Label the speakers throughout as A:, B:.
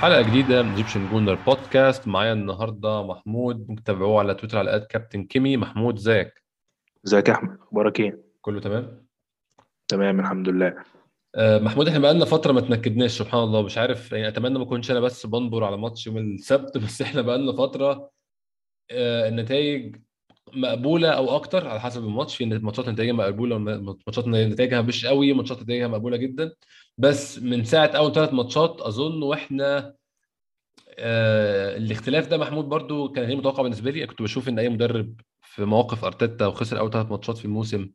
A: حلقة جديدة من Egyptian Gooner Podcast معايا النهاردة محمود ممكن تتابعوه على تويتر على at كابتن كيمي محمود ازيك؟
B: ازيك يا احمد؟ أخبارك إيه؟
A: كله تمام؟
B: تمام الحمد لله.
A: آه محمود إحنا بقالنا فترة ما تنكدناش سبحان الله. مش عارف يعني اتمنى ما اكونش أنا بس بنبر على ماتش يوم السبت بس إحنا بقالنا فترة آه النتائج مقبولة أو أكتر على حسب الماتش. في ماتشات نتائجها مقبولة ماتشات نتائجها مش قوي ماتشات نتائجها مقبولة جدا. بس من ساعة أول ثلاث ماتشات أظن وإحنا آه الاختلاف ده محمود برضو كان غير متوقع بالنسبة لي. كنت بشوف إن أي مدرب في مواقف أرتيتا وخسر أول ثلاث ماتشات في الموسم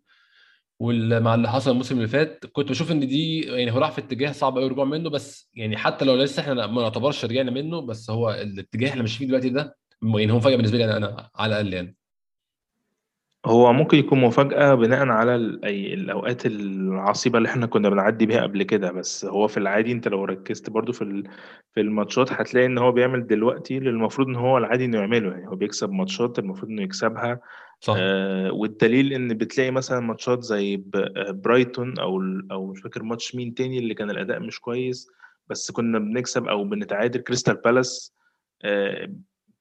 A: ومع اللي حصل الموسم اللي فات كنت بشوف إن دي يعني هو راح في اتجاه صعب قوي الرجوع منه. بس يعني حتى لو لسه إحنا ما نعتبرش رجعنا منه بس هو الاتجاه اللي ماشيين فيه دلوقتي ده يعني هو مفاجأة بالنسبة لي أنا أنا على الأقل يعني.
B: هو ممكن يكون مفاجأة بناء على ال- أي الأوقات العصيبة اللي إحنا كنا بنعدي بيها قبل كده. بس هو في العادي أنت لو ركزت برضو في ال- في الماتشات هتلاقي إن هو بيعمل دلوقتي اللي المفروض إن هو العادي إنه يعمله. يعني هو بيكسب ماتشات المفروض إنه يكسبها.
A: صح.
B: آه والدليل إن بتلاقي مثلا ماتشات زي ب- آه، برايتون أو ال- أو مش فاكر ماتش مين تاني اللي كان الأداء مش كويس. بس كنا بنكسب أو بنتعادل. كريستال بالاس آه،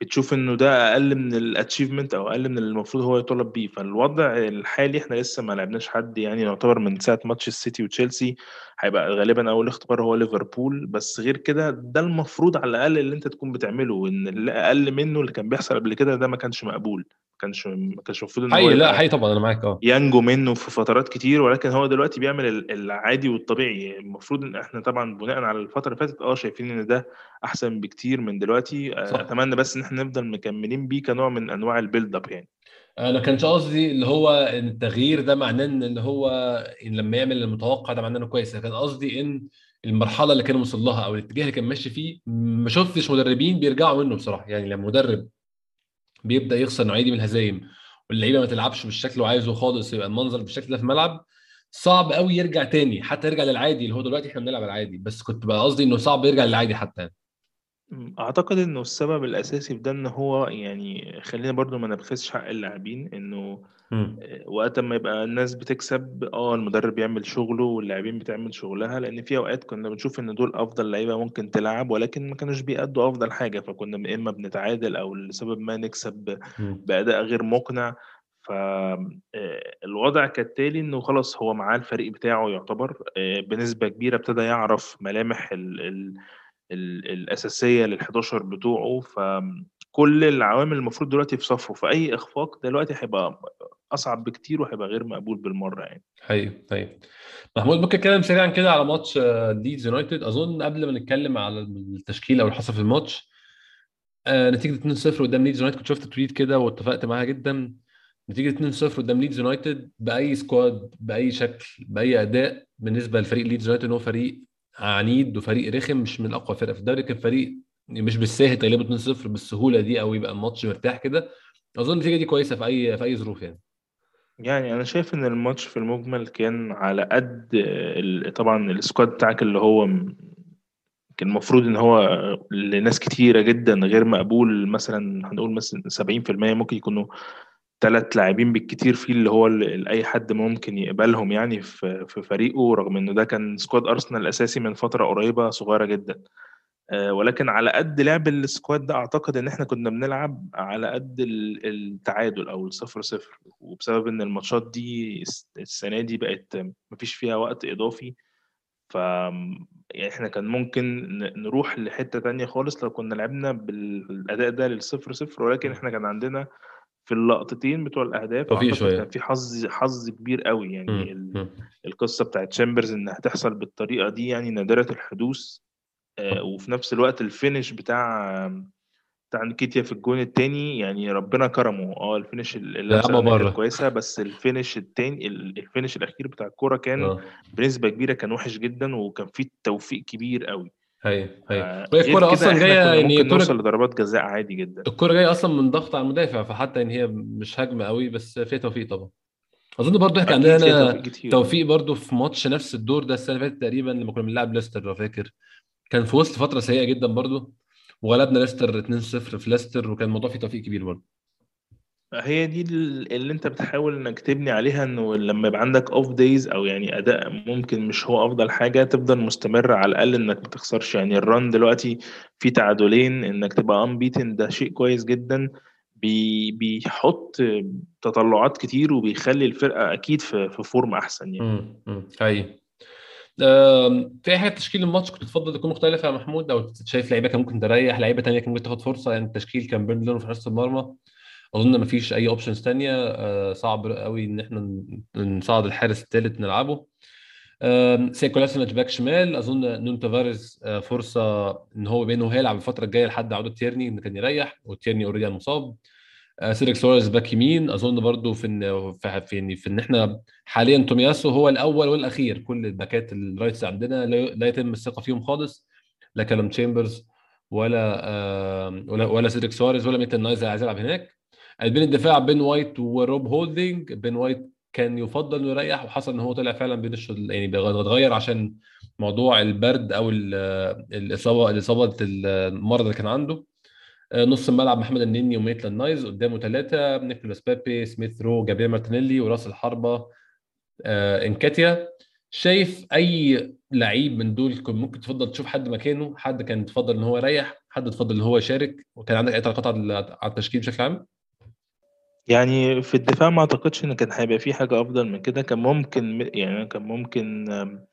B: بتشوف إنه ده أقل من ال achievement أو أقل من المفروض هو يطالب بيه. فالوضع الحالي إحنا لسه ما لعبناش حد يعني يعتبر من ساعة ماتش السيتي وتشيلسي هيبقى غالبا أول اختبار هو ليفربول. بس غير كده ده المفروض على الأقل اللي أنت تكون بتعمله وان اللي أقل منه اللي كان بيحصل قبل كده ده ما كانش مقبول. كانش ما كانش المفروض إن هو
A: حقيقي لا حقيقي طبعا أنا معاك آه.
B: ينجو منه في فترات كتير ولكن هو دلوقتي بيعمل ال- العادي والطبيعي. المفروض إن إحنا طبعا بناء على الفترة اللي فاتت آه شايفين إن ده أحسن بكتير من دلوقتي. آه،
A: صح.
B: أتمنى بس إن إحنا نفضل مكملين بيه كنوع من أنواع ال build up يعني.
A: أنا كانش قصدي اللي هو التغيير ده معناه إن اللي هو إن لما يعمل المتوقع ده معناه إنه كويس. كان قصدي إن المرحلة اللي كان وصل لها أو الاتجاه اللي كان ماشي فيه ما شفتش مدربين بيرجعوا منه بصراحة. يعني لما مدرب بيبدأ يخسر نوعية دي من الهزايم واللعيبة ما تلعبش بالشكل اللي عايزه خالص يبقى المنظر بالشكل ده في الملعب صعب قوي يرجع تاني حتى يرجع للعادي اللي هو دلوقتي إحنا بنلعب العادي بس كنت بقى قصدي إنه صعب يرجع للعادي حتى يعني.
B: أعتقد إنه السبب الأساسي في ده إن هو يعني خلينا برضو ما نبخسش حق اللاعبين إنه
A: مم.
B: وقت ما يبقى الناس بتكسب آه المدرب بيعمل شغله واللاعبين بتعمل شغلها لأن في أوقات كنا بنشوف إن دول أفضل لعيبة ممكن تلعب ولكن ما كانوش بيأدوا أفضل حاجة فكنا إما بنتعادل أو لسبب ما نكسب
A: مم.
B: بأداء غير مقنع فالوضع كالتالي إنه خلاص هو معاه الفريق بتاعه يعتبر آه، بنسبة كبيرة ابتدى يعرف ملامح ال ال ال الأساسية لل 11 بتوعه فكل العوامل المفروض دلوقتي في صفه فأي إخفاق دلوقتي هيبقى أصعب بكتير وهيبقى غير مقبول بالمرة يعني.
A: حقيقي حقيقي محمود ممكن نتكلم سريعا كده على ماتش ليدز يونايتد أظن قبل ما نتكلم على التشكيله أو اللي حصل في الماتش آه، نتيجة 2-0 قدام ليدز يونايتد كنت شفت tweet كده واتفقت معاها جدا. نتيجة 2-0 قدام ليدز يونايتد بأي squad بأي شكل بأي أداء بالنسبة لفريق ليدز يونايتد هو فريق عنيد وفريق رخم مش من أقوى فرق في الدوري. كان فريق مش بالساهل تغلبه 2-0 بالسهولة دي أو يبقى الماتش مرتاح كده. أظن النتيجة دي كويسة في أي في أي ظروف يعني.
B: يعني أنا شايف إن الماتش في المجمل كان على قد ال- طبعا ال squad بتاعك اللي هو كان المفروض إن هو لناس كتيرة جدا غير مقبول مثلا هنقول مثلا 70% ممكن يكونوا ثلاث لاعبين بالكتير فيه اللي هو اللي أي حد ممكن يقبلهم يعني في في فريقه رغم إنه ده كان squad أرسنال الاساسي من فترة قريبة صغيرة جدا. ولكن على قد لعب ال squad ده أعتقد إن إحنا كنا بنلعب على قد ال- التعادل أو الصفر صفر. وبسبب إن الماتشات دي الس- السنة دي بقت مفيش فيها وقت إضافي. ف يعني إحنا كان ممكن نروح لحتة تانية خالص لو كنا لعبنا بالأداء ده للصفر صفر. ولكن إحنا كان عندنا في اللقطتين بتوع الأهداف
A: شوية.
B: كان في حظ حظ كبير قوي. يعني ال-. القصة بتاعت تشامبرز إنها تحصل بالطريقة دي يعني نادرة الحدوث. آه، وفي نفس الوقت ال finish بتاع بتاع نكيتيا في الجون التاني يعني ربنا كرمه. آه ال
A: finish
B: كانت
A: بره
B: كويسه بس ال finish التاني ال- ال finish الأخير بتاع الكورة كان
A: آه.
B: بنسبة كبيرة كان وحش جدا وكان فيه توفيق كبير قوي.
A: هي هي
B: آه، الكورة
A: أصلا
B: جاية
A: يعني
B: ممكن
A: الكوره
B: لضربات جزاء عادي جدا.
A: الكورة جاية أصلا من ضغط على المدافع فحتى إن هي مش هجمة قوي بس فيها توفيق طبعا. أظن برضو
B: إحنا
A: عندنا
B: توفيق
A: توفيق برضو في ماتش نفس الدور ده السنة اللي فاتت تقريبا لما كنا بنلعب ليستر لو فاكر. كان في وسط فترة سيئة جدا برضو وغلبنا ليستر 2-0 في ليستر وكان الموضوع فيه توفيق كبير برضو.
B: هي دي اللي انت بتحاول انك تبني عليها انه لما يبقى عندك off days أو يعني اداء ممكن مش هو افضل حاجة تفضل مستمر على الأقل انك ما تخسرش. يعني ال run دلوقتي في تعادلين انك تبقى unbeaten ده شيء كويس جدا. بي بيحط تطلعات كتير وبيخلي الفرقة أكيد في في form أحسن
A: يعني. امم في حاجة تشكيل الماتش كنت تفضل تكون مختلفة يا محمود؟ أو شايف لعيبة كان ممكن تريح لعيبة تانية كان ممكن تاخد فرصة؟ يعني التشكيل كان بيرند في حراسه المرمى أظن ما فيش أي options تانية. آه، صعب قوي إن إحنا نصعد الحارس الثالث نلعبه. كولاسيناتش back شمال. أظن نونو تافاريز آه، فرصة إن هو بينه هيلعب الفترة الجاية لحد عودة تيرني إن كان يريح وتيرني already مصاب. سيريك سواريز باك يمين. أظن برضو في ان في, في, في إن إحنا حاليا تومياسو هو الأول والأخير. كل الباكات الرايتس عندنا لا يتم الثقة فيهم خالص لا كلام تشامبرز ولا ولا ولا سيريك سواريز ولا ميتن نايز عايز يلعب هناك. بين الدفاع بين وايت وروب هولدنج بين وايت كان يفضل إنه يريح وحصل إن هو طلع فعلا بين يعني بيتغير عشان موضوع البرد أو الاصابه الإصابة المرض اللي كان عنده. آه، نص الملعب محمد النني وميتلاند نايلز قدامه ثلاثة نيكولاس بيبي سميث رو جابريل مارتينيلي وراس الحربة آه، نكيتيا. شايف أي لعيب من دول كنت ممكن تفضل تشوف حد مكانه؟ حد كان تفضل إن هو يريح؟ حد تفضل إن هو يشارك؟ وكان عندك أي تعليقات على التشكيل بشكل عام؟
B: يعني في الدفاع ما أعتقدش إن كان هيبقى في حاجة أفضل من كده. كان ممكن يعني كان ممكن آه،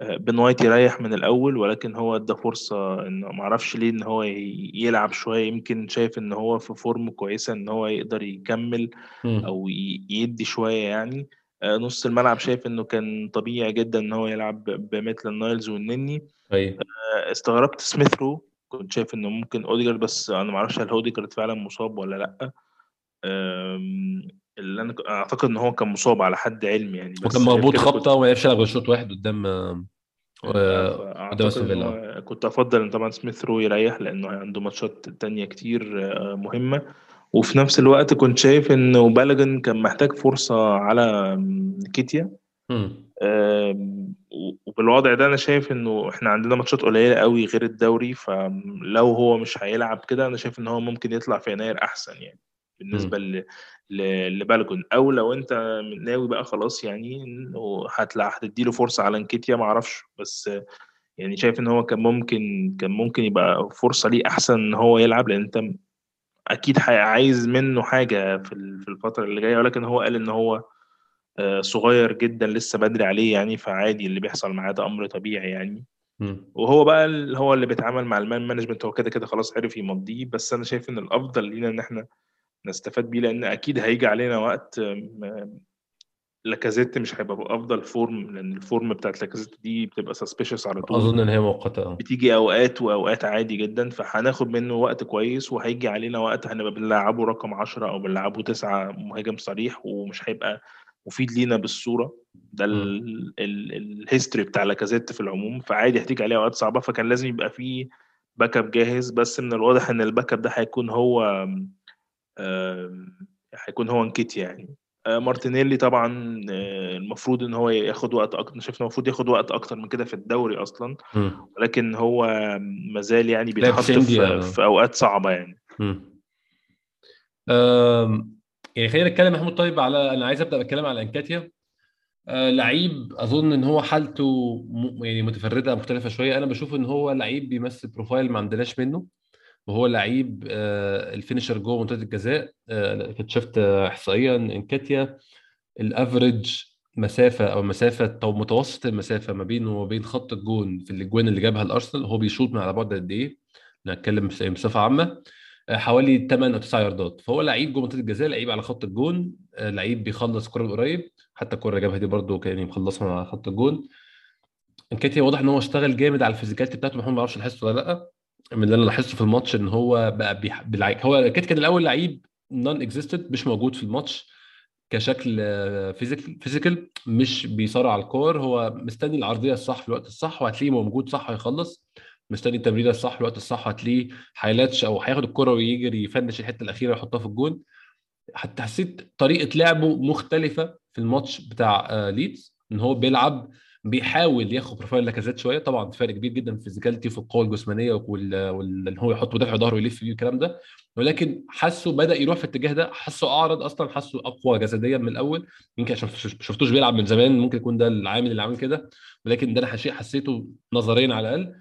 B: بن وايت يريح من الأول ولكن هو ادى فرصة انه ما أعرفش ليه إن هو يلعب شوية. يمكن شايف إن هو في form كويسة إن هو يقدر يكمل أو يدي شوية يعني. آه، نص الملعب شايف إنه كان طبيعي جدا إن هو يلعب بميتلاند نايلز والنني.
A: أي.
B: آه، استغربت سميث رو. كنت شايف إنه ممكن أوديجارد بس أنا ما أعرفش هل اوديجارد فعلا مصاب ولا لأ. اللي أنا أعتقد إن هو كان مصاب على حد علمي يعني
A: وكان مربوط خبطة وما يعرفش يلعب غير شوط واحد قدام
B: قدام أستون كنت أفضل إن طبعا سميث رو يريح لأنه عنده ماتشات تانية كتير آه، مهمة. وفي نفس الوقت كنت شايف انه بالاجن كان محتاج فرصة على كيتيا وبالوضع ده أنا شايف إنه إحنا عندنا ماتشات قليلة قوي غير الدوري فلو هو مش هيلعب كده أنا شايف إن هو ممكن يطلع في يناير أحسن يعني. بالنسبة ل... لبالجون أو لو أنت ناوي بقى خلاص يعني هتدي له فرصة على أنكيتيا ما أعرفش. بس يعني شايف إن هو كان ممكن كان ممكن يبقى فرصة ليه أحسن إن هو يلعب لأن أنت أكيد عايز منه حاجة في الفترة اللي جاية. ولكن هو قال إن هو آه، صغير جدا لسه بدري عليه يعني. فعادي اللي بيحصل معاه ده أمر طبيعي يعني. وهو بقى اللي هو اللي بيتعامل مع المان مانجمنت. هو كده كده خلاص عرف يمضيه. بس أنا شايف إن الأفضل لينا إن إحنا نستفاد بيه لأن أكيد هيجي علينا وقت لاكازيت مش هيبقى بافضل form لأن ال form بتاعت لاكازيت دي بتبقى suspicious على طول.
A: أظن إن هي مؤقتة آه.
B: بتيجي أوقات وأوقات عادي جدا فهناخد منه وقت كويس وهيجي علينا وقت هنبقى بنلعبه رقم 10 أو بنلعبه تسعة مهاجم صريح ومش هيبقى مفيد لينا بالصورة. ده ال history بتاع لاكازيت في العموم. فعادي هتيجي عليه اوقات صعبة فكان لازم يبقى فيه back up جاهز. بس من الواضح إن ال back up ده هيكون هو هيكون هو نكيتيا يعني. آه، مارتينيلي طبعا آه، المفروض إن هو ياخد وقت أكتر شفنا المفروض ياخد وقت أكتر من كده في الدوري أصلا. ولكن هو مازال يعني بيتحط في, في أوقات صعبة يعني.
A: يعني خلينا نتكلم محمود. طيب على أنا عايز أبدأ بتكلم على نكيتيا. آه لعيب أظن إن هو حالته م... يعني متفردة مختلفة شوية. أنا بشوف إن هو لعيب بيمثل profile ما عندناش منه. وهو لعيب آه، ال finisher جوه منطقة الجزاء. آه، كنت شفت احصائيا نكيتياه ال average مسافة أو مسافة أو متوسط المسافة ما بينه وبين خط الجون في الأجوان اللي جابها لأرسنال هو بيشوط من على بعد قد إيه؟ نتكلم بصفة عامة. آه، حوالي 8 أو 9 ياردات. فهو لعيب جوه منطقة الجزاء لعيب على خط الجون. لعيب بيخلص من قريب. حتى الكره اللي جابها دي برده كان مخلصها على خط الجون. إنكيتياه واضح إن هو اشتغل جامد على ال physicality بتاعته محمد ما أعرفش لاحظته ولا لأ. من اللي أنا لاحظته في الماتش إن هو بقى بيح... هو كده كان الأول لعيب non existent مش موجود في الماتش كشكل physical مش بيصارع على الكور هو مستني العرضية الصح في الوقت الصح وهتلاقيه موجود صح هيخلص مستني التمريرة الصح في الوقت الصح هتلاقيه هي latch أو هياخد الكره ويجري ي finish الحتة الأخيرة ويحطها في الجون. حتى حسيت طريقة لعبه مختلفة في الماتش بتاع ليدز إن هو بيلعب بيحاول ياخد profile لاكازيت شوية. طبعا فرق كبير جدا في ال physicality وفي القوة الجسمانية وان هو يحط مدافع ظهره ويلف بيه الكلام ده. ولكن حاسه بدأ يروح في الاتجاه ده. حاسه أعرض أصلا. حاسه أقوى جسديا من الأول. يمكن عشان شفتوش بيلعب من زمان. ممكن يكون ده العامل اللي عامل كده. ولكن ده أنا شيء حسيته نظريا على الأقل.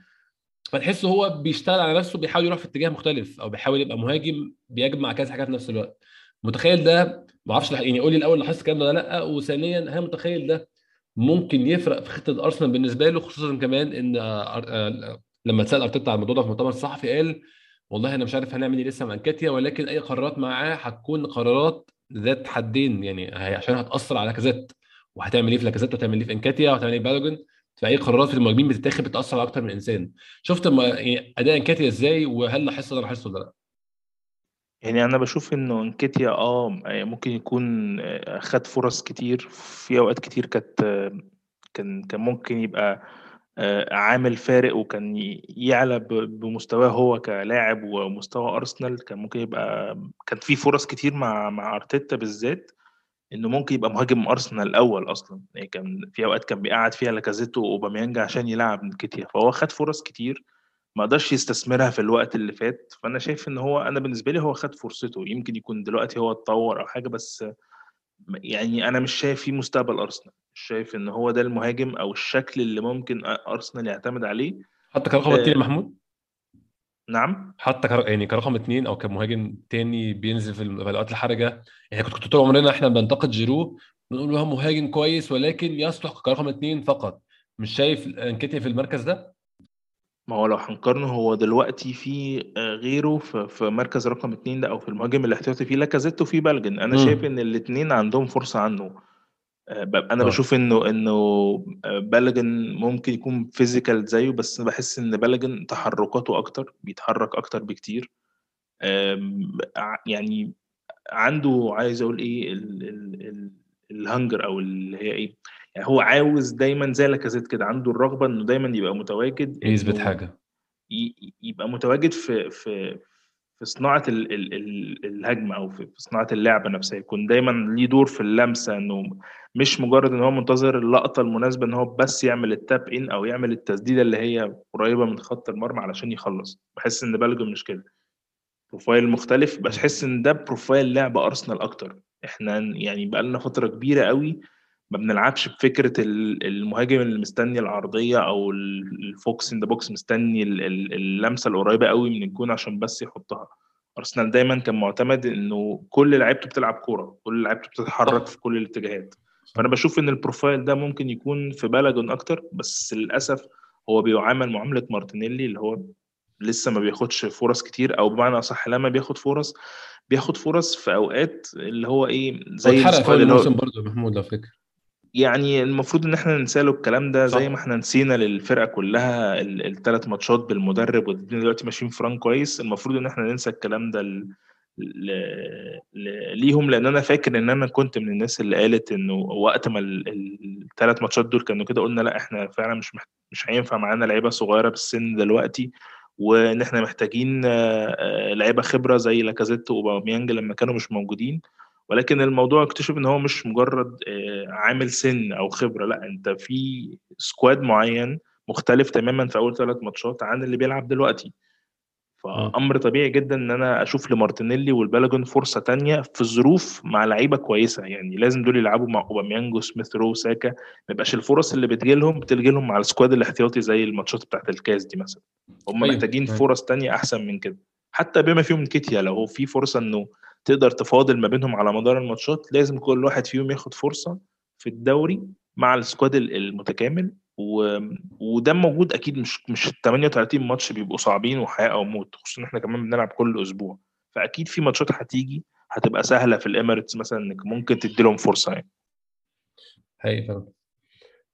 A: فتحسه هو بيشتغل على نفسه بيحاول يروح في اتجاه مختلف أو بيحاول يبقى مهاجم بيجمع كذا حاجة في نفس الوقت. متخيل ده؟ ما أعرفش يعني قول لي الأول لاحظت الكلام ده ولا لأ؟ وثانيا هل متخيل ده؟ ممكن يفرق في خطة أرسنال بالنسبة له خصوصا كمان إن لما اتسأل أرتيتا على الموضوع ده في المؤتمر الصحفي قال والله أنا مش عارف هنعمل إيه لسه مع انكاتيا ولكن أي قرارات معاه هتكون قرارات ذات حدين يعني عشان هتأثر على لاكازيت وهتعمل إيه في لاكازيت وهتعمل إيه في انكاتيا وهتعمل إيه في بالوجن فأي قرارات في المهاجمين بتتاخد بتأثر على أكتر من إنسان شفت يعني أداء انكاتيا إزاي وهل لاحظت ده لاحظته ولا لأ؟
B: يعني أنا بشوف إنه إنكيتيا آه ممكن يكون خد فرص كتير. في أوقات كتير كانت كان كان ممكن يبقى عامل فارق وكان يعلى بمستواه هو كلاعب ومستوى أرسنال. كان ممكن يبقى كان في فرص كتير مع مع أرتيتا بالذات إنه ممكن يبقى مهاجم أرسنال الأول أصلا. يعني كان في أوقات كان بيقعد فيها لاكازيتو واوباميانج عشان يلعب نكيتيا فهو خد فرص كتير. ما قدرش يستثمرها في الوقت اللي فات فأنا شايف إن هو أنا بالنسبة لي هو خد فرصته. يمكن يكون دلوقتي هو اتطور أو حاجة بس يعني أنا مش شايف فيه مستقبل أرسنال. مش شايف إن هو ده المهاجم أو الشكل اللي ممكن أرسنال يعتمد عليه.
A: حتى كرقم آه اثنين محمود؟
B: نعم.
A: حتى كر... يعني كرقم اثنين أو كمهاجم تاني بينزل في الاوقات الحرجة. يعني كنت طول عمرنا إحنا بننتقد جيرو بنقول هو مهاجم كويس ولكن يصلح كرقم اثنين فقط. مش شايف أنكيتيا في المركز ده؟
B: ما هو لو هنقارنه هو دلوقتي في غيره في مركز رقم اتنين ده أو في المهاجم الاحتياطي فيه لاكازيت وفي بالوجن أنا. شايف إن الاثنين عندهم فرصة عنه أنا أوه. بشوف إنه إنه بالوجن ممكن يكون physical زيه بس بحس إن بالوجن تحركاته أكتر بيتحرك أكتر بكتير يعني عنده عايز أقول إيه ال hunger أو اللي هي إيه هو عاوز دايما زي لاكازيت كده عنده الرغبة إنه دايما يبقى متواجد
A: يثبت حاجة.
B: يبقى متواجد في في في صناعة ال ال ال الهجمة أو في صناعة اللعبة نفسها. يكون دايما ليه دور في اللمسة إنه مش مجرد إن هو منتظر اللقطة المناسبة إن هو بس يعمل ال tap in أو يعمل التسديدة اللي هي قريبة من خط المرمى علشان يخلص. بحس إن بالوجن مش كده. profile مختلف بس أحس إن ده profile لعب أرسنال أكتر. إحنا يعني بقى لنا فترة كبيرة قوي ما بنلعبش بفكرة المهاجم اللي مستني العرضية أو ال fox in the box مستني اللمسة القريبة قوي من الجون عشان بس يحطها. أرسنال دايما كان معتمد إنه كل لعيبته بتلعب كورة كل لعيبته بتتحرك في كل الاتجاهات. فأنا بشوف إن ال profile ده ممكن يكون في بالوجن أكتر بس للأسف هو بيعامل معاملة مارتينيلي اللي هو لسه ما بياخدش فرص كتير أو بمعنى أصح لما بياخد فرص بياخد فرص في أوقات اللي هو إيه
A: زي في الموسم برضه محمود على فكره
B: يعني المفروض إن إحنا ننسى له الكلام ده زي ما إحنا نسينا للفرقة كلها الثلاث ماتشات بالمدرب ودلوقتي ماشيين فران كويس. المفروض إن إحنا ننسى الكلام ده ل... ل... ل... ليهم لأن أنا فاكر إن أنا كنت من الناس اللي قالت إنه وقت ما الثلاث ماتشات دول كانوا كده قلنا لا إحنا فعلا مش محت... مش هينفع معانا لعيبة صغيرة بالسن دلوقتي وإن إحنا محتاجين لعيبة خبرة زي لاكازيت وأوباميانج لما كانوا مش موجودين. ولكن الموضوع اكتشف إن هو مش مجرد عامل سن أو خبرة لأ أنت في سكواد معين مختلف تماما في أول ثلاث ماتشات عن اللي بيلعب دلوقتي. فأمر طبيعي جدا إن أنا أشوف لمارتينيلي والبالوجن فرصة تانية في الظروف مع لعيبة كويسة. يعني لازم دول يلعبوا مع اوباميانجو سميث رو ساكا. ما يبقاش الفرص اللي بتجي لهم بتجي لهم مع ال squad الاحتياطي زي الماتشات بتاعت الكاس دي مثلا. هم أيوه. محتاجين فرص تانية أحسن من كده. حتى بما فيهم نكيتياه لو هو في فرصة إنه تقدر تفاضل ما بينهم على مدار الماتشات لازم كل واحد فيهم ياخد فرصة في الدوري مع ال squad المتكامل و... وده موجود أكيد مش مش 38 ماتش بيبقوا صعبين وحياة أو موت خصوصا إن إحنا كمان بنلعب كل أسبوع. فأكيد في ماتشات هتيجي هتبقى سهلة في الإمارات مثلا إنك ممكن تدي لهم فرصة يعني.
A: هي فاهم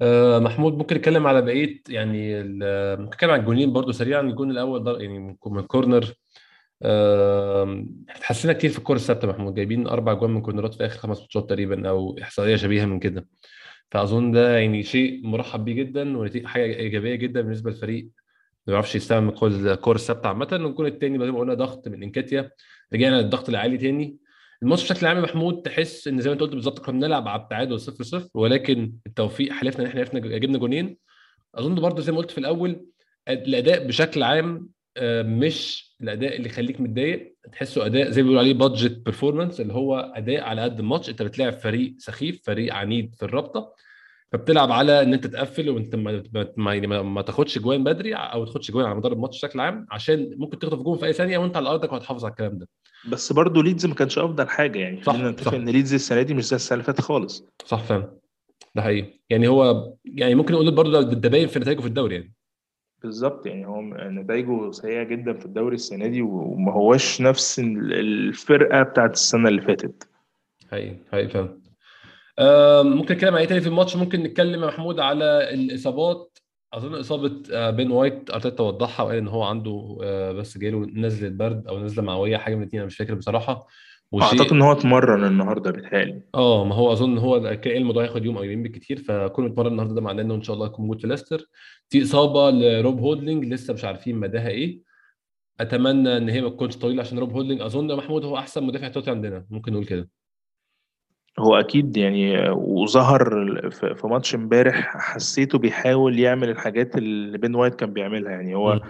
A: أه محمود ممكن نتكلم على بقية يعني ممكن نتكلم على الجونين برضو سريعا الجون الأول ده يعني من corner اتحسنا كتير في الكورة الثابتة محمود. جايبين أربع جوان من corner ات في آخر خمس ماتشات تقريبا أو إحصائية شبيهة من كده. فأظن ده يعني شيء مرحب بيه جدا وحاجه إيجابية جدا بالنسبة للفريق ما بيعرفش يستعمل الكوره الثابتة عامة. والجون الثاني زي ما قلنا ضغط من إنكيتياه. رجعنا للضغط العالي تاني. الماتش بشكل عام يا محمود تحس إن زي ما أنت قلت بالظبط كنا بنلعب على التعادل 0 0 ولكن التوفيق حالفنا إن إحنا عرفنا جبنا جونين. أظن برضه زي ما قلت في الأول الأداء بشكل عام مش الأداء اللي يخليك متضايق تحسه أداء زي ما بيقولوا عليه budget performance اللي هو أداء على قد الماتش. أنت بتلعب فريق سخيف فريق عنيد في الرابطة فبتلعب على إن أنت تقفل وأنت ما, ما, ما, ما تاخدش جوان بدري أو تاخدش جوان على مدار الماتش بشكل عام عشان ممكن تخطف جون في أي ثانية وأنت على أرضك وهتحافظ على الكلام ده.
B: بس برضه ليدز ما كانش أفضل حاجة يعني
A: صح،
B: خلينا نتفق
A: صح.
B: إن ليدز السنة دي مش زي السنة اللي فاتت خالص.
A: صح فعلا. ده حقيقي. يعني هو يعني ممكن نقول برضه ده باين في نتائجه في الدوري يعني.
B: بالظبط يعني هو نتائجه سيئة جدا في الدوري السنة دي وما هواش نفس ال- الفرقة بتاعت السنة اللي فاتت.
A: حقيقي فعلا. آم، ممكن نتكلم عن إيه تاني في الماتش؟ ممكن نتكلم يا محمود على الإصابات. أظن إصابة آه، بين وايت أرتيتا وضحها وقال إن هو عنده آه، بس جاله نزلة برد أو نزلة معويه حاجة من الاثنين أنا مش فاكر بصراحة.
B: أعتقد إن هو اتمرن النهارده بيتهيألي
A: آه ما هو أظن هو كان الموضوع هياخد يوم أو يومين بالكتير فكون اتمرن النهارده ده معناه إنه إن شاء الله يكون موجود في ليستر. في إصابة لروب هولدنج لسه مش عارفين مداها إيه. أتمنى إن هي ما تكونش طويلة عشان روب هولدنج أظن يا محمود هو أحسن مدافع احتياطي عندنا ممكن نقول كده.
B: هو أكيد يعني وظهر في ماتش امبارح حسيته بيحاول يعمل الحاجات اللي بين وايت كان بيعملها. يعني هو
A: مم.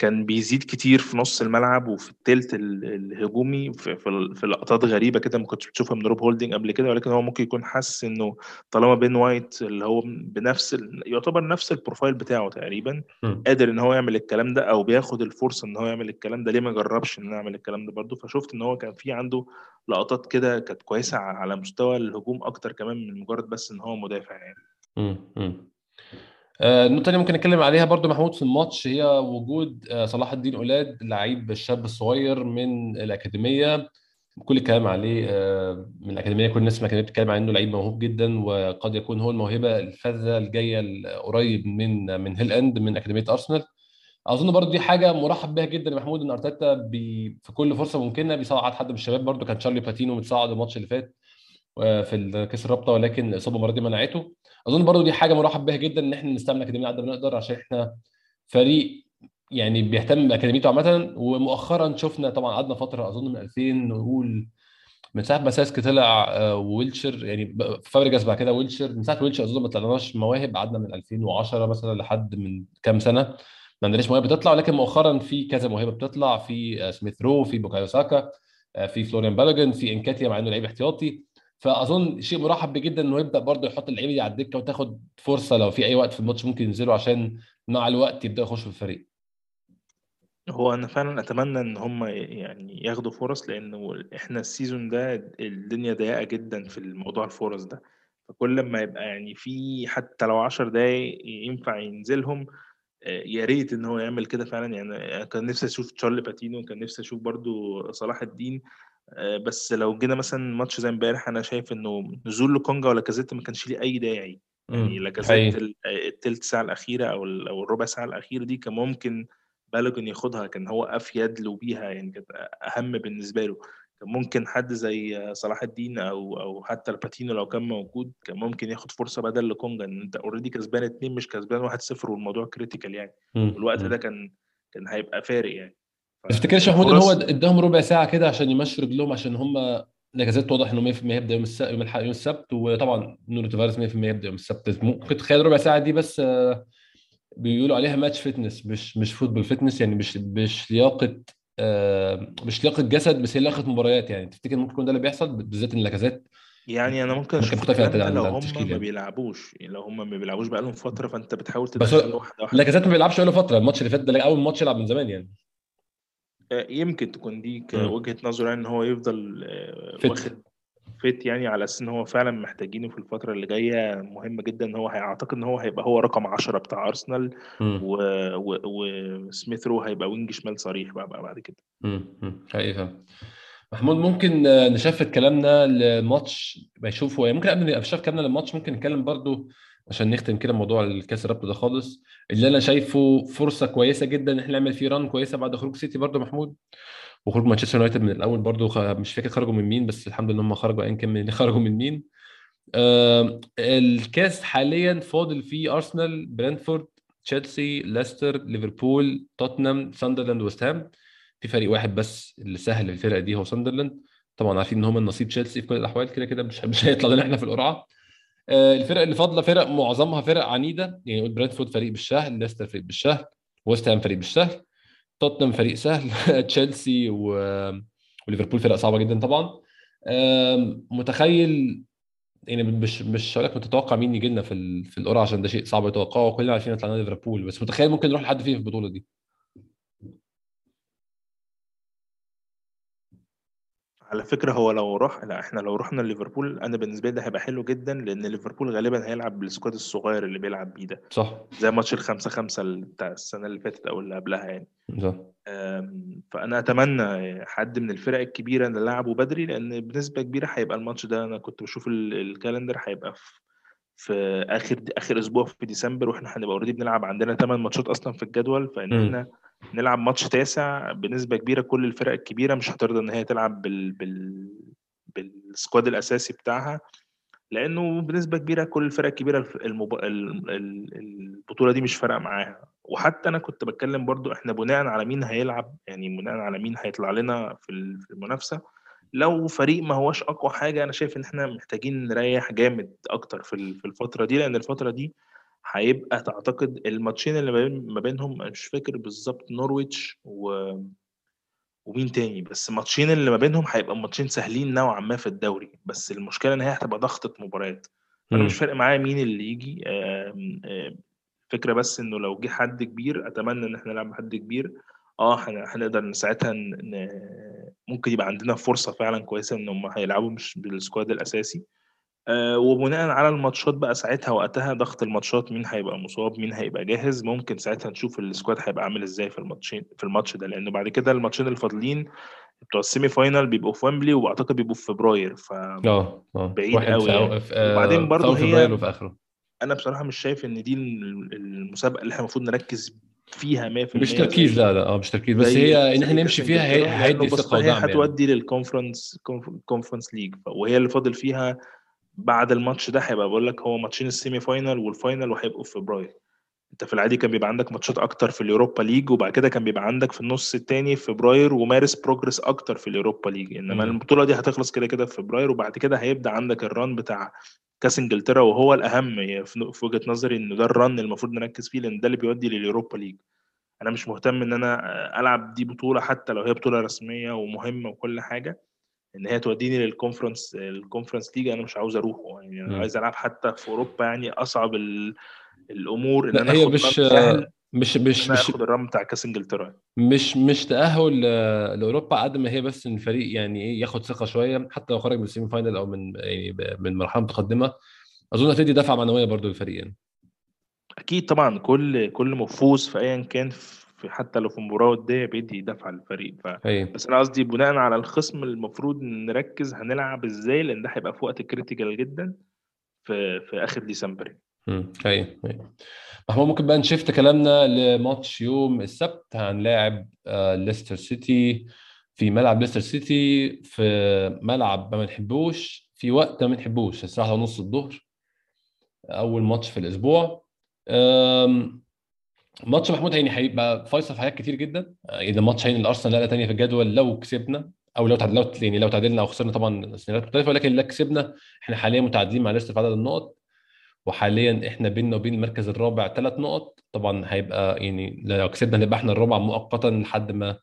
B: كان بيزيد كتير في نص الملعب وفي التلت ال- الهجومي في, في, لقطات غريبة كده ما كنتش بتشوفها من روب هولدنج قبل كده ولكن هو ممكن يكون حاسس إنه طالما بين وايت اللي هو بنفس ال- يعتبر نفس البروفايل بتاعه تقريبا
A: مم.
B: قادر إن هو يعمل الكلام ده أو بياخد الفرصة إن هو يعمل الكلام ده ليه ما جربش انه يعمل الكلام ده برضه فشفت إن هو كان في عنده لقطات كده كانت كويسة على مستوى الهجوم أكتر كمان من مجرد بس إن هو مدافع يعني
A: مم. مم. آه، النقطة الثانية ممكن نتكلم عليها برضو محمود في الماتش هي وجود آه، صلاح الدين أولاد لعيب الشاب الصغير من الأكاديمية. كل الكلام عليه آه، من الأكاديمية كل الناس الأكاديمية بتتكلم عنه لعيب موهوب جدا وقد يكون هو الموهبة الفذة الجاية قريب من من هيل اند من أكاديمية أرسنال أظن برضو دي حاجة مرحب بها جدا يا محمود إن أرتيتا بي في كل فرصة ممكنة بيصعد حد من الشباب. برضو كان تشارلي باتينو متصعد الماتش اللي فات. في كأس الرابطة ولكن الإصابة المرة دي منعته. أظن برضو دي حاجة مرحب بها جدا إن إحنا نستعمل الاكاديميه على قد ما نقدر عشان إحنا فريق يعني بيهتم بأكاديميته عامة. ومؤخرا شفنا طبعا قعدنا فترة أظن من 2000 نقول من ساعة ما ساسك طلع آه، ويلشر يعني فابريجاس بعد كده ويلشر من ساعة ويلشر أظن ما طلعناش مواهب قعدنا من 2010 مثلا لحد من كام سنة ما عندناش مواهب بتطلع. ولكن مؤخرا في كذا موهبه بتطلع في آه، سميث رو في بوكايو ساكا آه، في فلوريان بالاجن في إنكيتيا مع إنه لعيب احتياطي. فأظن شيء مرحب جدا إنه يبدأ برضه يحط اللعيبة دي على الدكة وتاخد فرصة لو في أي وقت في الماتش ممكن ينزلوا عشان مع الوقت يبدأوا يخشوا في الفريق.
B: هو أنا فعلا أتمنى إن هم يعني ياخدوا فرص لأنه إحنا ال season ده الدنيا ضيقة جدا في الموضوع الفرص ده. فكل ما يبقى يعني في حتى لو عشر دقايق ينفع ينزلهم آه، يا ريت إن هو يعمل كده فعلا. يعني كان نفسي أشوف تشارلي باتينو كان نفسي أشوف برضو صلاح الدين بس لو جينا مثلا ماتش زي امبارح أنا شايف إنه نزول لوكونجا ولاكازيت ما كانش ليه أي داعي يعني. لاكازيت ال- التلت ساعة الأخيرة أو ال- أو الربع ساعة الأخيرة دي كان ممكن بالوجن ياخدها كان هو أفيد له بيها يعني كانت أهم بالنسبة له كان ممكن حد زي صلاح الدين أو أو حتى الباتينو لو كان موجود كان ممكن ياخد فرصة بدل لكونجا إن أنت already كسبان اتنين مش كسبان واحد صفر والموضوع critical يعني. والوقت. ده كان كان هيبقى فارق يعني
A: تفتكرش محمود إن هو إداهم ربع ساعة كده عشان يمشوا رجلهم عشان هم لاكازيت واضح إنه 100% هيبدأ يوم السبت يوم الحق يوم السبت؟ وطبعا نونو تافاريز 100% هيبدأ يوم السبت. ممكن تخيل ربع ساعة دي بس آه، بيقولوا عليها match fitness مش مش football fitness يعني مش مش لياقة آه، مش لياقة جسد بس هي لياقة مباريات يعني. تفتكر ممكن يكون ده اللي بيحصل؟ بالذات إن لاكازيت
B: يعني أنا ممكن
A: أشوف
B: لو هم ما
A: يعني.
B: بيلعبوش يعني لو هم ما بيلعبوش بقالهم فترة فأنت بتحاول
A: هو
B: واحدة واحدة.
A: لاكازيت ما بيلعبش بقاله فترة. الماتش اللي فات ده أول ماتش يلعب من زمان يعني.
B: يمكن تكون دي
A: مم.
B: وجهة نظر يعني إن هو يفضل آه،
A: fit.
B: واخد fit يعني على أساس إن هو فعلا محتاجينه في الفترة اللي جاية. مهمة جدا إن هو هيعتقد إن هو هيبقى هو رقم 10 بتاع أرسنال.
A: مم.
B: و... و... وسميث رو هيبقى wing شمال صريح بقى, بقى بعد كده.
A: فاهم محمود ممكن آه، نشفت كلامنا لماتش؟ بشوف هو ممكن قبل ما نشفت كلامنا للماتش ممكن نتكلم برضو عشان نختم كده موضوع الكاس الرابطة ده خالص. اللي أنا شايفه فرصة كويسة جدا إن إحنا نعمل فيه run كويسة بعد خروج سيتي برضو محمود. وخروج مانشستر يونايتد من الأول خ- مش فاكر خرجوا من مين بس الحمد لله هم خرجوا ايا كان خرجوا من مين. آه الكاس حاليا فاضل فيه ارسنال برنتفورد تشيلسي ليستر ليفربول توتنهام ساندرلاند وست هام في فريق واحد بس اللي سهل الفرقة دي هو ساندرلاند طبعا عارفين إن هم النصيب تشيلسي في كل الأحوال كده كده مش مش هيطلع لنا إحنا في القرعة. الفرق اللي فاضله فرق معظمها فرق عنيدة. يعني نقول برينتفورد فريق بالسهل ليستر فريق بالسهل ويست هام فريق بالسهل توتنهام فريق سهل تشيلسي و... وليفربول فرق صعبة جدا طبعا. متخيل يعني مش مش هقول متتوقع مين يجي لنا في ال- في القرعة عشان ده شيء صعب يتوقعه. وكلنا عارفين طلعنا ليفربول بس متخيل ممكن نروح لحد فين في البطولة دي؟
B: على فكرة هو لو راح لا إحنا لو رحنا ليفربول أنا بالنسبة لي ده هيبقى حلو جدا لأن ليفربول غالبا هيلعب بال squad الصغير اللي بيلعب بيه ده.
A: صح.
B: زي ماتش الخمسة خمسة اللي بتاع السنة اللي فاتت أو اللي قبلها يعني.
A: صح.
B: أم، فأنا أتمنى حد من الفرق الكبيرة لعبوا بدري لأن بنسبة كبيرة هيبقى الماتش ده أنا كنت بشوف ال- ال calendar هيبقى في في آخر آخر أسبوع في ديسمبر وإحنا هنبقى already بنلعب عندنا 8 ماتشات أصلا في الجدول
A: فإن.
B: إحنا نلعب ماتش تاسع بنسبة كبيرة كل الفرق الكبيرة مش هترضى إن هي تلعب بال بال بالسكواد الأساسي بتاعها لأنه بنسبة كبيرة كل الفرق الكبيرة الف- المب... ال- ال- البطولة دي مش فارقة معاها وحتى أنا كنت بتكلم برضو إحنا بناء على مين هيلعب يعني بناء على مين هيطلع لنا في ال- في المنافسة لو فريق ما هوش أقوى حاجة أنا شايف إن إحنا محتاجين نريح جامد أكتر في في الفترة دي لأن الفترة دي هيبقى تعتقد الماتشين اللي ما بين- ما بينهم مش فاكر بالظبط نورويتش و... ومين تاني بس الماتشين اللي ما بينهم هيبقى ماتشين سهلين نوعا ما في الدوري بس المشكلة إن هي هتبقى ضغطة مباريات فانا
A: مم.
B: مش فارق معايا مين اللي يجي فكرة بس إنه لو جه حد كبير أتمنى إن إحنا نلعب حد كبير آه هن- هنقدر ساعتها ممكن يبقى عندنا فرصة فعلا كويسة إن هم هيلعبوا مش بال squad الأساسي. آه، وبناء على الماتشات بقى ساعتها وقتها ضغط الماتشات مين هيبقى مصاب مين هيبقى جاهز ممكن ساعتها نشوف ال squad هيبقى عامل إزاي في الماتشين في الماتش ده. لأنه بعد كده الماتشين الفاضلين بتوع ال semi final بيبقوا في ويمبلي وأعتقد بيبقوا في فبراير فبعيد
A: آه آه. واحد
B: قوي يعني.
A: آه،
B: وبعدين برضه هي أنا بصراحة مش شايف إن دي ال- المسابقة اللي إحنا المفروض نركز فيها 100%
A: مش تركيز لا لا آه مش تركيز. بس هي إن
B: إحنا
A: نمشي فيها هي هيدي ثقة
B: بسيطه هي
A: يعني.
B: هتودي لل conference conference league وهي اللي فاضل فيها بعد الماتش ده هيبقى بقول لك هو ماتشين ال semi final وال final وهيبقوا في فبراير. أنت في العادي كان بيبقى عندك ماتشات أكتر في ال Europa League وبعد كده كان بيبقى عندك في النص التاني في فبراير ومارس progress أكتر في ال Europa League إنما
A: مم.
B: البطولة دي هتخلص كده كده في فبراير وبعد كده هيبدأ عندك ال run بتاع كاس إنجلترا وهو الأهم في وجهة نظري إن ده ال run المفروض نركز فيه لأن ده اللي بيودي لل Europa League أنا مش مهتم إن أنا ألعب دي بطولة حتى لو هي بطولة رسمية ومهمة وكل حاجة إن هي توديني لل conference ال conference league أنا مش عاوز أروحه يعني
A: أنا.
B: عايز ألعب حتى في أوروبا يعني أصعب ال- الأمور
A: إن
B: أنا
A: هي مش
B: سهل
A: مش
B: إن
A: مش مش
B: آخد ال run بتاع كاس إنجلترا.
A: مش مش تأهل آه، لأوروبا قد ما هي بس إن الفريق يعني إيه ياخد ثقة شوية حتى لو خرج من ال semi final أو من يعني من مرحلة متقدمة. أظن هتدي دفعة معنوية برضو للفريق يعني
B: أكيد طبعا كل كل فوز في ايا كان في حتى لو في مباراة ودية بيدي دفعه للفريق. ف
A: هي.
B: بس أنا قصدي بناء على الخصم المفروض نركز هنلعب إزاي لأن ده هيبقى في وقت critical جدا في في آخر ديسمبر.
A: مم. هي هي محمود ممكن بقى نشفت كلامنا لماتش يوم السبت هنلاعب آه، ليستر سيتي. في ملعب ليستر سيتي في ملعب ما بنحبوش في وقت ما بنحبوش الساعة ونص الظهر أول ماتش في الأسبوع. أم، ماتش محمود يعني هيبقى فيصل في حاجات كتير جدا. يعني الماتش يعني الأرسنال نقله تانية في الجدول لو كسبنا أو لو تعادل لو يعني لو تعادلنا أو خسرنا طبعا سيناريوهات مختلفة ولكن لو كسبنا إحنا حاليا متعادلين مع ليستر في عدد النقط. وحاليا إحنا بيننا وبين المركز الرابع ثلاث نقط. طبعا هيبقى يعني لو كسبنا هنبقى إحنا الرابع مؤقتا لحد ما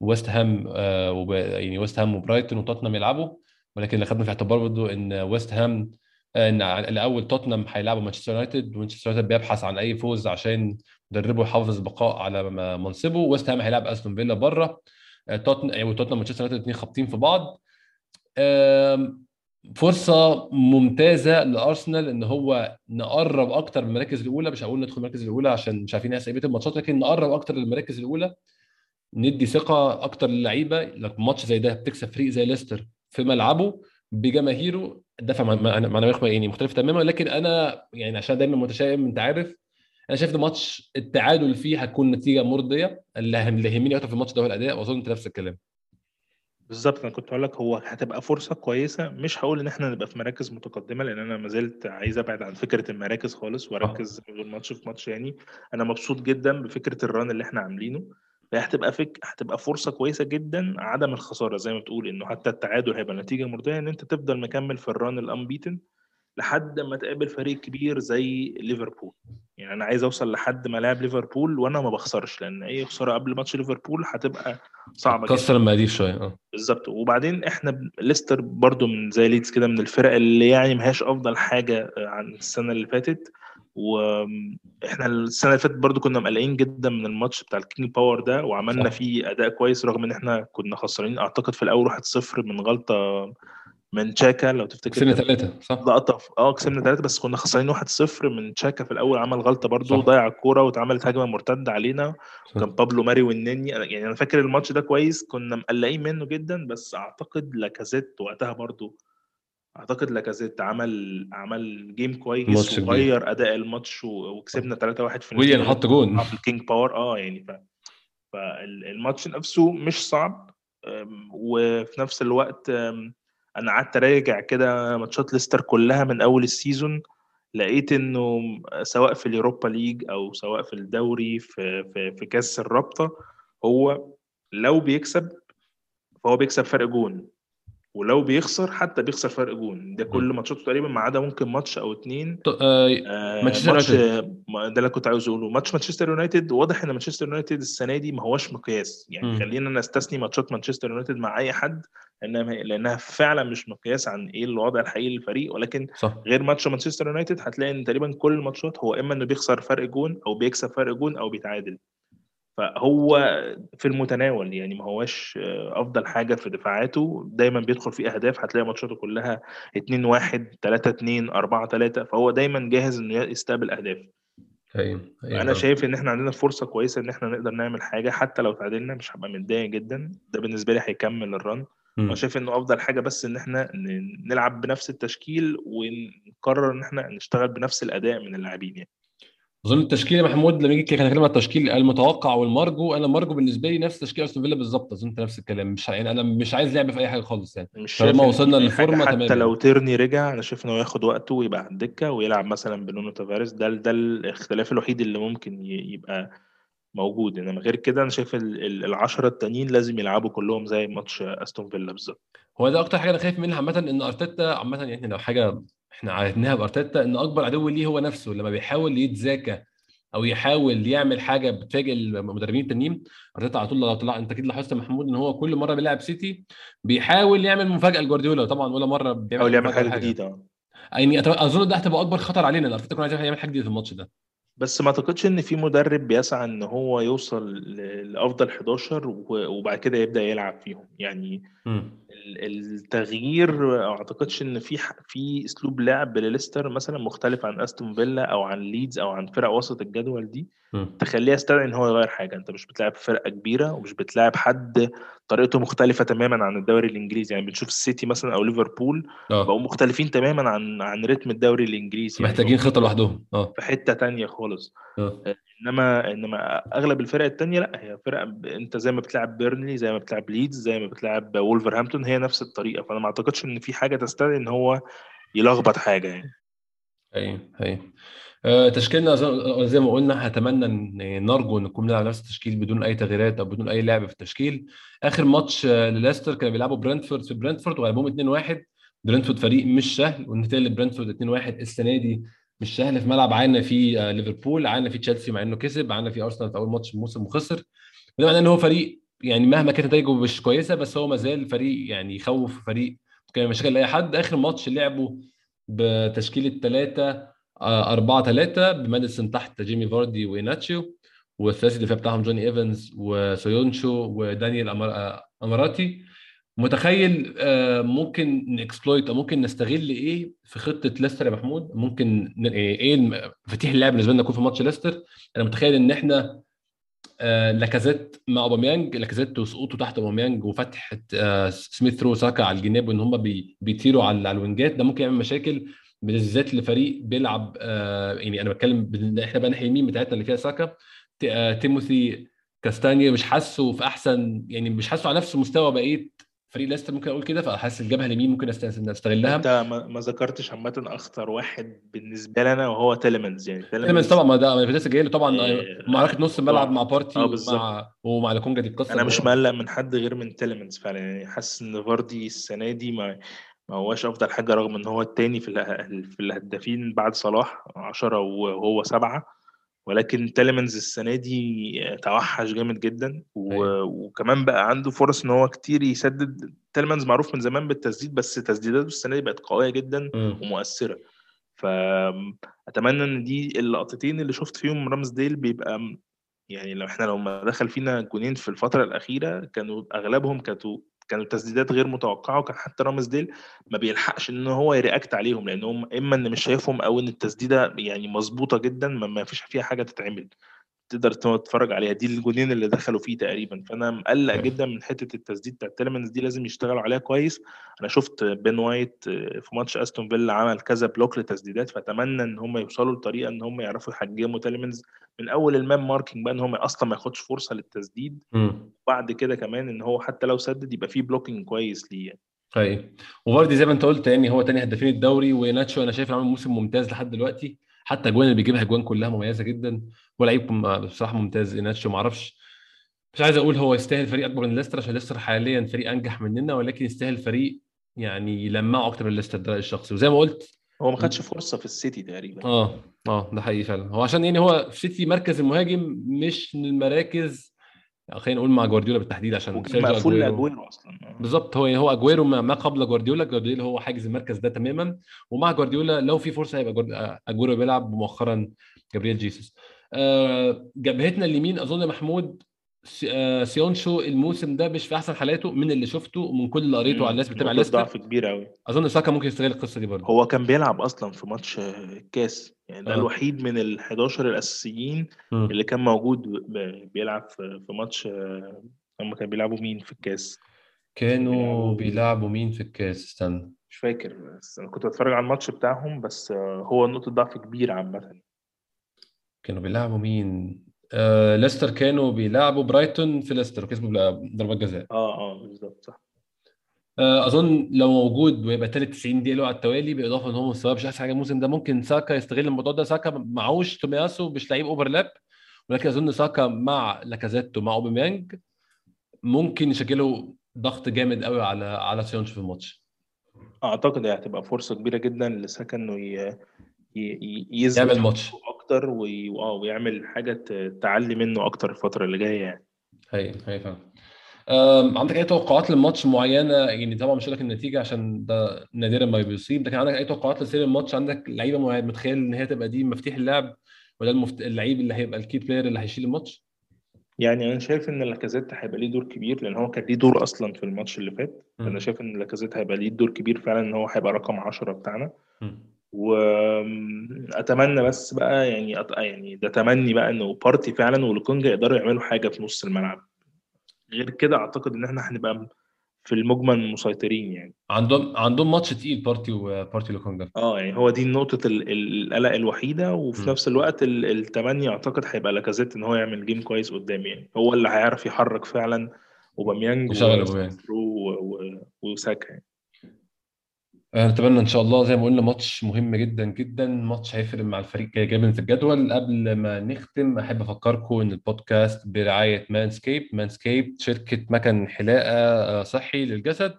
A: ويست هام آه. يعني ويست هام وبرايتون وتوتنهام يلعبوا. ولكن اللي خدنا في اعتبار برضه إن ويست هام آه، إن الأول توتنهام هيلعبوا مانشستر يونايتد. ومانشستر يونايتد بيبحث عن أي فوز عشان مدربه يحافظ بقاء على منصبه. ويست هام هيلعب أستون فيلا بره آه، توتنهام وتوتنهام ومانشستر يونايتد الاثنين خابطين في بعض. فرصة ممتازة لأرسنال إن هو نقرب أكتر من المراكز الأولى. مش هقول ندخل المراكز الأولى عشان مش عارفين إيه بقيه الماتشات لكن نقرب أكتر للمراكز الأولى ندي ثقة أكتر للعيبة. لك ماتش زي ده بتكسب فريق زي ليستر في ملعبه بجماهيره دفع مع- مع- معنوي يعني مختلف تماما. لكن أنا يعني عشان دايما متشائم أنت عارف أنا شايف ماتش التعادل فيه هتكون نتيجة مرضية. اللي اللي يهمني أكتر في الماتش ده هو الاداء واظن أنت نفس الكلام.
B: بالظبط أنا كنت هقول لك هو هتبقى فرصة كويسة مش هقول إن إحنا نبقى في مراكز متقدمة لأن أنا ما زلت عايز أبعد عن فكرة المراكز خالص وأركز من ماتش في ماتش يعني. أنا مبسوط جدا بفكرة ال run اللي إحنا عاملينه. فهي هتبقى فك هتبقى فرصة كويسة جدا عدم الخسارة زي ما بتقول إنه حتى التعادل هيبقى نتيجة مرضية إن أنت تفضل مكمل في ال run ال unbeaten لحد ما تقابل فريق كبير زي ليفربول. يعني أنا عايز أوصل لحد ما لاعب ليفربول وأنا ما بخسرش لأن أي خسارة قبل ماتش ليفربول هتبقى صعبة
A: قصر
B: جدا
A: المقادير شوية آه.
B: بالظبط. وبعدين إحنا ليستر برضو من زي ليدز كده من الفرق اللي يعني ما هياش أفضل حاجة عن السنة اللي فاتت. وإحنا السنة اللي فاتت برضو كنا مقلقين جدا من الماتش بتاع الكينج باور ده وعملنا
A: صح.
B: فيه أداء كويس رغم إن إحنا كنا خسرانين. أعتقد في الأول 1-0 من غلطة من تشاكا لو تفتكر
A: كسبنا
B: كان
A: ثلاثة صح
B: لقطه في- آه كسبنا ثلاثة بس كنا خسرانين 1-0 من تشاكا في الأول عمل غلطة برضو
A: صح.
B: ضيع الكورة واتعملت هجمة مرتدة علينا
A: صح.
B: كان بابلو ماري والنني أنا- يعني أنا فاكر الماتش ده كويس كنا مقلقين منه جدا بس أعتقد لاكازيت وقتها برضو أعتقد لاكازيت عمل عمل
A: game
B: كويس. وغير أداء الماتش وكسبنا 3-1 في
A: ويليان حط جون
B: في الكينج باور آه يعني ف... فالماتش نفسه مش صعب وفي نفس الوقت أنا قعدت اراجع كده ماتشات ليستر كلها من اول ال season لقيت انه سواء في ال Europa League أو سواء في الدوري في في, في كاس الرابطة هو لو بيكسب فهو بيكسب فرق جون. ولو بيخسر حتى بيخسر فرق جون. ده كل. ماتشاته تقريبا ما عدا ممكن ماتش أو اتنين.
A: آه،
B: آه،
A: مانشستر
B: ماتش ده اللي كنت عاوز أقوله. ماتش مانشستر يونايتد واضح إن مانشستر يونايتد السنة دي ما هوش مقياس. يعني
A: مم.
B: خلينا نستثني ماتشات مانشستر يونايتد مع أي حد لانها لأنها فعلا مش مقياس عن إيه الوضع الحقيقي للفريق. ولكن
A: صح.
B: غير ماتش مانشستر يونايتد هتلاقي إن تقريبا كل الماتشات هو إما إنه بيخسر فرق جون أو بيكسب فرق جون أو بيتعادل. فهو في المتناول يعني ما هوش آه، أفضل حاجة في دفاعاته. دايما بيدخل فيه أهداف هتلاقي ماتشاته كلها 2 1 3 2 4 3 فهو دايما جاهز إنه يستقبل
A: أهداف.
B: أيوه
A: أنا.
B: شايف إن إحنا عندنا فرصة كويسة إن إحنا نقدر نعمل حاجة حتى لو تعادلنا مش هبقى متضايق جدا. ده بالنسبة لي هيكمل الرن. أنا شايف إنه أفضل حاجة بس إن إحنا نلعب بنفس التشكيل ونقرر إن إحنا نشتغل بنفس الأداء من اللاعبين يعني.
A: أظن التشكيل محمود لما نيجي هنتكلم عن التشكيل المتوقع والمرجو أنا المرجو بالنسبة لي نفس تشكيل أستون فيلا بالظبط. أظن أنت نفس الكلام. مش يعني أنا مش عايز لعب في أي حاجة خالص يعني.
B: مش
A: طالما وصلنا
B: حاجة
A: للفورمة
B: دي
A: تمام.
B: لو. تيرني رجع أنا شايف إنه ياخد وقته ويبقى على الدكة ويلعب مثلا بنونو تافاريز ده ده الاختلاف الوحيد اللي ممكن يبقى موجود. إنما غير كده أنا شايف ال- ال- العشرة التانيين لازم يلعبوا كلهم زي ماتش أستون فيلا بالظبط.
A: هو ده أكتر حاجة أنا خايف منها عامة إن أرتيتا عامة يعني لو حاجة إحنا عرفناها بأرتيتا إن أكبر عدو ليه هو نفسه لما بيحاول يتذاكى أو يحاول يعمل حاجة بتفاجئ المدربين التانيين أرتيتا على طول لو طلع أنت أكيد لاحظت محمود إن هو كل مرة بيلعب سيتي بيحاول يعمل مفاجأة لجوارديولا طبعا ولا مرة بيعمل
B: أو يعمل
A: حاجة.
B: جديدة
A: يعني أظن ده هتبقى أكبر خطر علينا لو أرتيتا كان عايز يعمل حاجة جديدة في الماتش ده
B: بس ما أعتقدش إن في مدرب بيسعى إن هو يوصل لأفضل 11 و- وبعد كده يبدأ يلعب فيهم يعني
A: مم.
B: ال- التغيير ما اعتقدش ان في ح- في اسلوب لعب لليستر مثلا مختلف عن أستون فيلا أو عن ليدز أو عن فرق وسط الجدول دي.
A: مم.
B: تخليه يستدعي ان هو يغير حاجة. انت مش بتلعب فرقة كبيرة ومش بتلعب حد طريقته مختلفة تماما عن الدوري الإنجليزي. يعني بنشوف السيتي مثلا أو ليفربول بقوا
A: آه
B: مختلفين تماما عن عن رتم الدوري الإنجليزي. يعني
A: محتاجين
B: بقوا
A: خطة لوحدهم. آه.
B: في حتة تانية خالص.
A: آه.
B: إنما إنما أغلب الفرق التانية لا. هي فرق أنت زي ما بتلعب بيرنلي زي ما بتلعب ليدز زي ما بتلعب وولفرهامبتون. هي نفس الطريقة فأنا ما أعتقدش إن في حاجة تستدعي إن هو يلخبط حاجة يعني.
A: أيوه أيوه. آه، تشكيلنا زي- ما قلنا هتمنى إن نرجو إن نكون بنلعب نفس التشكيل بدون أي تغييرات أو بدون أي لعب في التشكيل. آخر ماتش آه، لليستر كانوا بيلعبوا برنتفورد في برنتفورد وغلبوهم 2-1 برنتفورد فريق مش سهل والنتيجة لبرنتفورد 2-1 السنة دي مش سهل في ملعب. عانى فيه آه، ليفربول عانى فيه تشيلسي مع إنه كسب عانى فيه أرسنال في أول ماتش الموسم وخسر. وده معناه إن هو فريق يعني مهما كانت نتائجه مش كويسة بس هو ما زال فريق يعني يخوف فريق كان مشاكل. لاي حد آخر ماتش لعبه بتشكيلة ثلاثة 4 3 بماديسون تحت جيمي فاردي وإيناتشيو والثلاثي الدفاع بتاعهم جوني إيفنز وسويونشو ودانيال. آه، أماراتي. متخيل آه، ممكن ن exploit أو ممكن نستغل إيه في خطة ليستر يا محمود؟ ممكن إيه الم- مفاتيح اللعب بالنسبة لنا يكون في ماتش ليستر. أنا متخيل إن إحنا آه، لاكازيت مع اوباميانج. لاكازيت وسقوطه تحت اوباميانج وفتحه آه، سميث رو ساكا على الجناب وإن هم بي- بيطيروا على الوينجات. ده ممكن يعمل مشاكل بالذات لفريق بيلعب آه، يعني أنا بتكلم إحنا بقى ناحية اليمين بتاعتنا اللي فيها ساكا. آه، تيموثي كاستانيا مش حاسه في أحسن يعني مش حاسه على نفس مستوى بقية فريق ليستر ممكن أقول كده فحاسس الجبهة اليمين ممكن أستغلها.
B: أنت ما ذكرتش عامة أخطر واحد بالنسبة لي أنا وهو تيلمنز يعني.
A: تيلمنز طبعا ما ده أنا لسه جاي له طبعا
B: إيه،
A: معركة نص الملعب
B: آه.
A: مع بارتي
B: آه،.
A: ومع ومع لوكونجا دي القصة
B: أنا مش مقلق من حد غير من تيلمنز فعلا يعني. حاسس إن فاردي السنة دي ما ما هوش أفضل حاجة رغم إن هو التاني في في الهدافين بعد صلاح 10 وهو سبعة. ولكن تيلمنز السنة دي توحش جامد جدا و...
A: أيوة.
B: وكمان بقى عنده فرص إن هو كتير يسدد تيلمنز معروف من زمان بالتسديد بس تسديداته السنة دي بقت قوية جدا
A: مم.
B: ومؤثرة فاتمنى إن دي اللقطتين اللي شفت فيهم رامسديل بيبقى م- يعني لو إحنا لو ما دخل فينا جونين في الفترة الأخيرة كانوا أغلبهم كانوا كانوا تسديدات غير متوقعة وكان حتى رامسديل ما بيلحقش إن هو ي react عليهم لأن هم إما إن مش شايفهم أو إن التسديدة يعني مظبوطه جدا ما فيش فيها حاجة تتعمل. تقدر تتفرج عليها. دي الجونين اللي دخلوا فيه تقريبا. فأنا مقلق. جدا من حتة التسديد بتاع تيلمنز دي. لازم يشتغلوا عليها كويس. أنا شفت بن وايت في ماتش أستون فيلا عمل كذا block لتسديدات. فأتمنى إن هم يوصلوا لطريقة إن هم يعرفوا يحجموا تيلمنز من أول ال man marking بقى إن هم أصلا ما ياخدش فرصة للتسديد. وبعد كده كمان إن هو حتى لو سدد يبقى فيه blocking كويس ليه يعني.
A: أيوه وفاردي زي ما أنت قلت يعني هو تاني هدافين الدوري. وناتشو أنا شايف عامل موسم ممتاز لحد دلوقتي. حتى اجوان اللي بيجيبها اجوان كلها مميزة جدا. هو لعيب بصراحة ممتاز ناتشو ما أعرفش مش عايز أقول هو يستاهل فريق أكبر من ليستر عشان ليستر حاليا فريق أنجح مننا ولكن يستاهل فريق يعني يلمعه أكتر من ليستر ده الشخصي. وزي ما قلت
B: هو ما خدش فرصة في السيتي تقريبا.
A: آه آه ده حقيقي فعلا. هو عشان يعني هو في سيتي مركز المهاجم مش من المراكز خلينا نقول مع جوارديولا بالتحديد عشان سيرجيو
B: مقفول لأجويرو أصلا. آه.
A: بالظبط هو هو أجويرو ما قبل جوارديولا جوارديولا هو حاجز المركز ده تماما. ومع جوارديولا لو في فرصة هيبقى جوارد- أجويرو بيلعب مؤخرا جابرييل جيسوس. آه، جبهتنا اليمين أظن محمود سي- آه، سيونشو الموسم ده مش في أحسن حالاته من اللي شفته ومن كل اللي قريته على الناس بتتابع ليستر
B: ضعف كبير قوي
A: أظن ساكا ممكن يستغل القصة دي برضه.
B: هو كان بيلعب أصلا في ماتش آه، الكاس يعني ده
A: آه.
B: الوحيد من ال 11 الأساسيين
A: مم.
B: اللي كان موجود بيلعب في ماتش آه، هم كانوا بيلعبوا مين في الكاس؟
A: كانوا
B: بيلعبوا-
A: مين؟ في الكاس؟ استنى.
B: مش فاكر بس أنا كنت بتفرج على الماتش بتاعهم بس آه، هو نقطة ضعف كبيرة عامة.
A: كانوا بيلعبوا مين؟ آه ليستر كانوا بيلعبوا برايتون في ليستر وكسبوا ضربات جزاء.
B: آه آه بالظبط صح.
A: أظن لو موجود ويبقى تالت 90 دقيقة له على التوالي بالاضافه إن هو مستواه مش أحسن حاجة الموسم ده. ممكن ساكا يستغل الموضوع ده. ساكا معهوش تومياسو مش لعيب overlap ولكن أظن ساكا مع لاكازيت ومع أوباميانج ممكن يشكلوا ضغط جامد قوي على على سيونش في الماتش.
B: أعتقد هتبقى فرصة كبيرة جدا لساكا إنه ي- ي-
A: يعمل ماتش.
B: أكتر وي- آه، ويعمل حاجة ت- تعلي منه أكتر الفترة اللي جاية يعني.
A: هي هي فعلا. عندك أي توقعات للماتش معينة؟ يعني طبعا مش هقول لك النتيجة عشان ده نادرا ما بيصيب لكن عندك أي توقعات لسير الماتش؟ عندك لعيبة معينة متخيل إن هي تبقى دي مفتاح اللعب ولا المفت... اللعيب اللي هيبقى ال key player اللي هيشيل الماتش؟
B: يعني أنا شايف إن لاكازيت هيبقى ليه دور كبير لأن هو كان ليه دور أصلا في الماتش اللي فات.
A: مم.
B: أنا شايف إن لاكازيت هيبقى ليه دور كبير فعلا إن هو هيبقى رقم 10 بتاعنا.
A: مم.
B: واتمنى بس بقى يعني أط... يعني ده تمني بقى إنه بارتي فعلا ولوكونجا يقدروا يعملوا حاجة في نص الملعب. غير كده أعتقد إن إحنا هنبقى في المجمل مسيطرين يعني
A: عندهم عندهم ماتش تقيل بارتي وبارتي لوكونجا
B: آه يعني هو دي ال- القلق الوحيدة وفي
A: م.
B: نفس الوقت ال- التمني أعتقد هيبقى لاكازيت إن هو يعمل game كويس قدام يعني هو اللي هيعرف يحرك فعلا اوباميانج
A: يشغل أوباميانج.
B: وسميث رو و- و- وساكا يعني.
A: نتمنى إن شاء الله زي ما قلنا ماتش مهم جدا جدا. ماتش هيفرق مع الفريق جامد في الجدول. قبل ما نختم أحب أفكركم إن البودكاست برعاية Manscaped Manscaped شركة مكن حلاقة آه، صحي للجسد.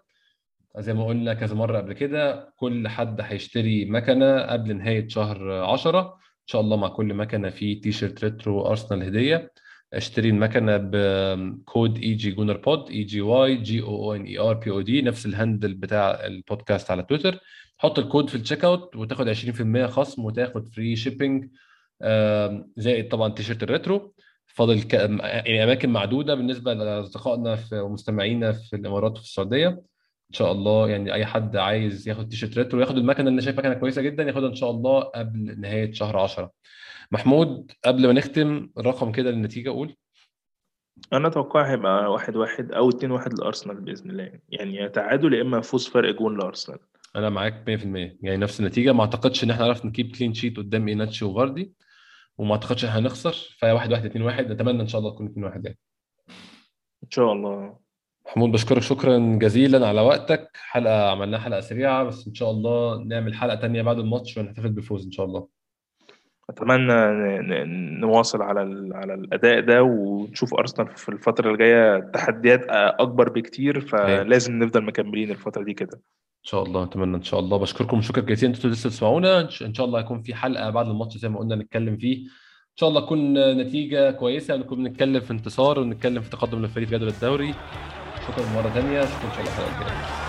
A: زي ما قلنا كذا مرة قبل كده كل حد هيشتري مكنة قبل نهاية شهر 10 إن شاء الله مع كل مكنة في تيشيرت retro ارسنال هدية. أشتري المكنة بكود EG Gooner Pod E G Y G O N E R P O D نفس ال handle بتاع البودكاست على تويتر. حط الكود في ال checkout وتاخد 20% خصم وتاخد free shipping زائد طبعا تيشيرت ال retro. فاضل ك... يعني أماكن معدودة بالنسبة لأصدقائنا في ومستمعينا في الإمارات وفي السعودية. إن شاء الله يعني أي حد عايز ياخد تيشيرت retro ياخد المكنة اللي شايف مكنة كويسة جدا ياخدها إن شاء الله قبل نهاية شهر 10 محمود قبل ما نختم رقم كده للنتيجة قول.
B: أنا أتوقع هيبقى واحد واحد أو اتنين واحد لأرسنال بإذن الله. يعني. يا تعادل يا إما فوز فرق جون لأرسنال.
A: أنا معاك 100% يعني نفس النتيجة. ما أعتقدش إن إحنا عرفنا ن keep clean sheet قدام إيناتشي وفاردي وما أعتقدش إن هنخسر. فهي 1 1 2 1 نتمنى إن شاء الله تكون 2 1 يعني.
B: إن شاء الله.
A: محمود بشكرك شكرا جزيلا على وقتك. حلقة عملناها حلقة سريعة بس إن شاء الله نعمل حلقة تانية بعد الماتش ونحتفل بالفوز إن شاء الله.
B: أتمنى نواصل على على الأداء ده ونشوف أرسنال في الفترة الجايه تحديات أكبر بكتير فلازم نفضل مكملين الفترة دي كده.
A: إن شاء الله أتمنى إن شاء الله. بشكركم شكرا جزيلا أنتوا لسه تسمعونا. إن شاء الله هيكون في حلقة بعد الماتش زي ما قلنا نتكلم فيه. إن شاء الله تكون نتيجة كويسة. نكون بنتكلم في انتصار ونتكلم في تقدم للفريق في جدول الدوري. شكرا مرة ثانية شكرا إن شاء الله. الحلقة الجايه